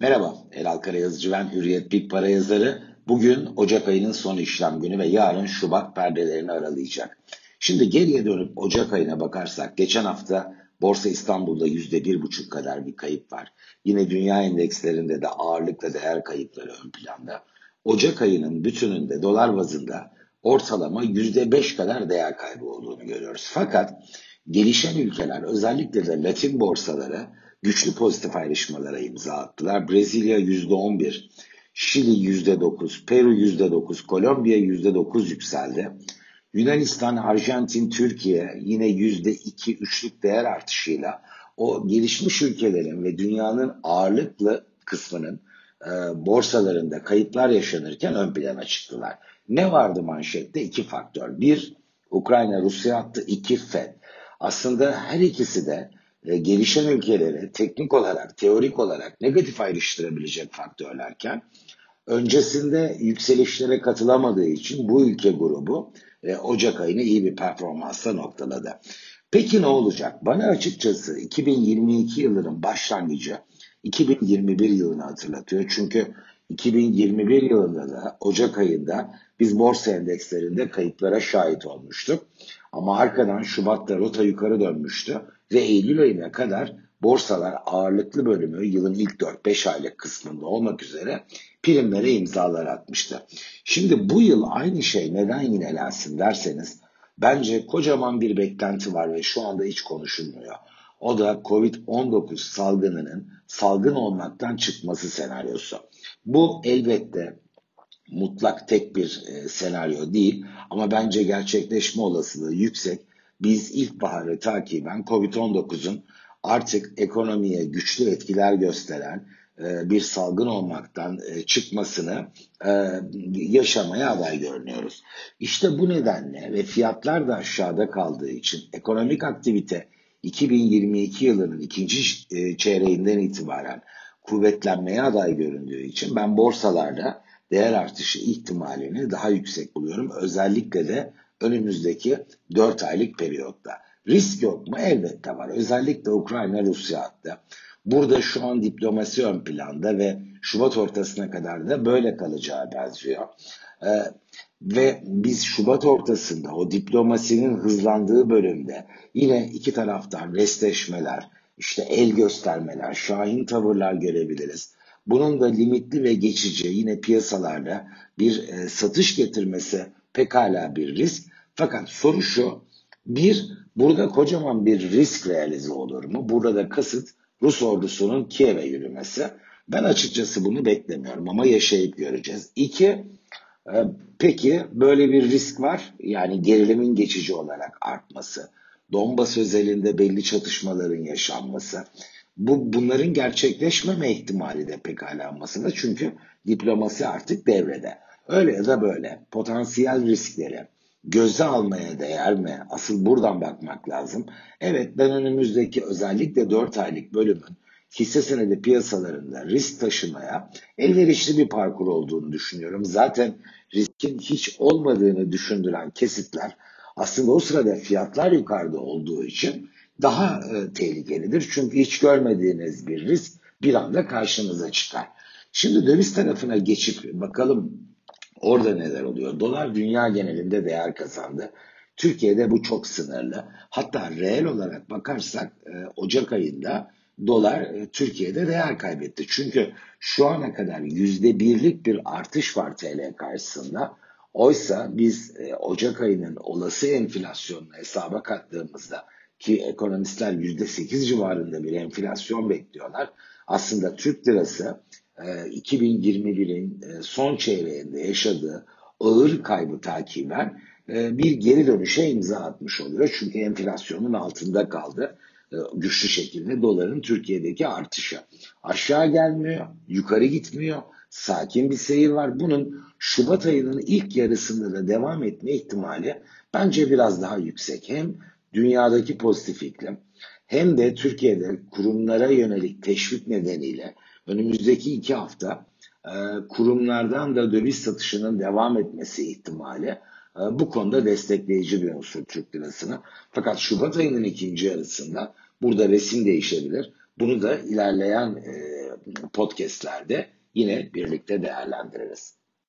Merhaba, Elal Karayazıcı ben Hürriyet Big Para yazarı. Bugün Ocak ayının son işlem günü ve yarın Şubat perdelerini aralayacak. Şimdi geriye dönüp Ocak ayına bakarsak geçen hafta Borsa İstanbul'da yüzde bir buçuk kadar bir kayıp var. Yine dünya endekslerinde de ağırlıkla değer kayıpları ön planda. Ocak ayının bütününde dolar bazında ortalama yüzde beş kadar değer kaybı olduğunu görüyoruz. Fakat gelişen ülkeler özellikle de Latin borsaları güçlü pozitif ayrışmalara imza attılar. Brezilya %11, Şili %9, Peru %9, Kolombiya %9 yükseldi. Yunanistan, Arjantin, Türkiye yine %2-3'lük değer artışıyla o gelişmiş ülkelerin ve dünyanın ağırlıklı kısmının e, borsalarında kayıplar yaşanırken ön plana çıktılar. Ne vardı manşette? İki faktör. Bir, Ukrayna-Rusya attı. iki FED. Aslında her ikisi de e, gelişen ülkeleri teknik olarak, teorik olarak negatif ayrıştırabilecek faktörlerken öncesinde yükselişlere katılamadığı için bu ülke grubu e, Ocak ayını iyi bir performansla noktaladı. Peki ne olacak? Bana açıkçası 2022 yılının başlangıcı 2021 yılını hatırlatıyor. Çünkü 2021 yılında da Ocak ayında biz borsa endekslerinde kayıplara şahit olmuştuk. Ama arkadan Şubat'ta rota yukarı dönmüştü ve Eylül ayına kadar borsalar ağırlıklı bölümü yılın ilk 4-5 aylık kısmında olmak üzere primlere imzalar atmıştı. Şimdi bu yıl aynı şey neden yinelensin derseniz bence kocaman bir beklenti var ve şu anda hiç konuşulmuyor. O da Covid-19 salgınının salgın olmaktan çıkması senaryosu. Bu elbette mutlak tek bir e, senaryo değil ama bence gerçekleşme olasılığı yüksek. Biz ilkbaharı takiben Covid-19'un artık ekonomiye güçlü etkiler gösteren e, bir salgın olmaktan e, çıkmasını e, yaşamaya aday görünüyoruz. İşte bu nedenle ve fiyatlar da aşağıda kaldığı için ekonomik aktivite 2022 yılının ikinci çeyreğinden itibaren kuvvetlenmeye aday göründüğü için ben borsalarda değer artışı ihtimalini daha yüksek buluyorum. Özellikle de önümüzdeki 4 aylık periyotta. Risk yok mu? Elbette var. Özellikle Ukrayna-Rusya hattı. Burada şu an diplomasi ön planda ve Şubat ortasına kadar da böyle kalacağı benziyor. Ee, ve biz Şubat ortasında o diplomasinin hızlandığı bölümde yine iki taraftan restleşmeler, işte el göstermeler, şahin tavırlar görebiliriz. Bunun da limitli ve geçici yine piyasalarda bir e, satış getirmesi pekala bir risk. Fakat soru şu, bir, burada kocaman bir risk realize olur mu? Burada da kasıt Rus ordusunun Kiev'e yürümesi. Ben açıkçası bunu beklemiyorum ama yaşayıp göreceğiz. İki, e, peki böyle bir risk var. Yani gerilimin geçici olarak artması. Donbas özelinde belli çatışmaların yaşanması. Bu bunların gerçekleşmeme ihtimali de pekala masada. Çünkü diplomasi artık devrede. Öyle ya da böyle potansiyel riskleri göze almaya değer mi? Asıl buradan bakmak lazım. Evet ben önümüzdeki özellikle 4 aylık bölümün hisse senedi piyasalarında risk taşımaya elverişli bir parkur olduğunu düşünüyorum. Zaten riskin hiç olmadığını düşündüren kesitler aslında o sırada fiyatlar yukarıda olduğu için daha e, tehlikelidir. Çünkü hiç görmediğiniz bir risk bir anda karşınıza çıkar. Şimdi döviz tarafına geçip bakalım orada neler oluyor. Dolar dünya genelinde değer kazandı. Türkiye'de bu çok sınırlı. Hatta reel olarak bakarsak e, Ocak ayında dolar e, Türkiye'de değer kaybetti. Çünkü şu ana kadar yüzde birlik bir artış var TL karşısında. Oysa biz e, Ocak ayının olası enflasyonunu hesaba kattığımızda ki ekonomistler %8 civarında bir enflasyon bekliyorlar. Aslında Türk lirası 2021'in e, e, son çeyreğinde yaşadığı ağır kaybı takiben e, bir geri dönüşe imza atmış oluyor. Çünkü enflasyonun altında kaldı güçlü şekilde doların Türkiye'deki artışı. Aşağı gelmiyor, yukarı gitmiyor. Sakin bir seyir var. Bunun Şubat ayının ilk yarısında da devam etme ihtimali bence biraz daha yüksek. Hem dünyadaki pozitif iklim hem de Türkiye'de kurumlara yönelik teşvik nedeniyle önümüzdeki iki hafta e, kurumlardan da döviz satışının devam etmesi ihtimali e, bu konuda destekleyici bir unsur Türk lirasını. Fakat Şubat ayının ikinci yarısında burada resim değişebilir. Bunu da ilerleyen e, podcastlerde yine birlikte değerlendiririz.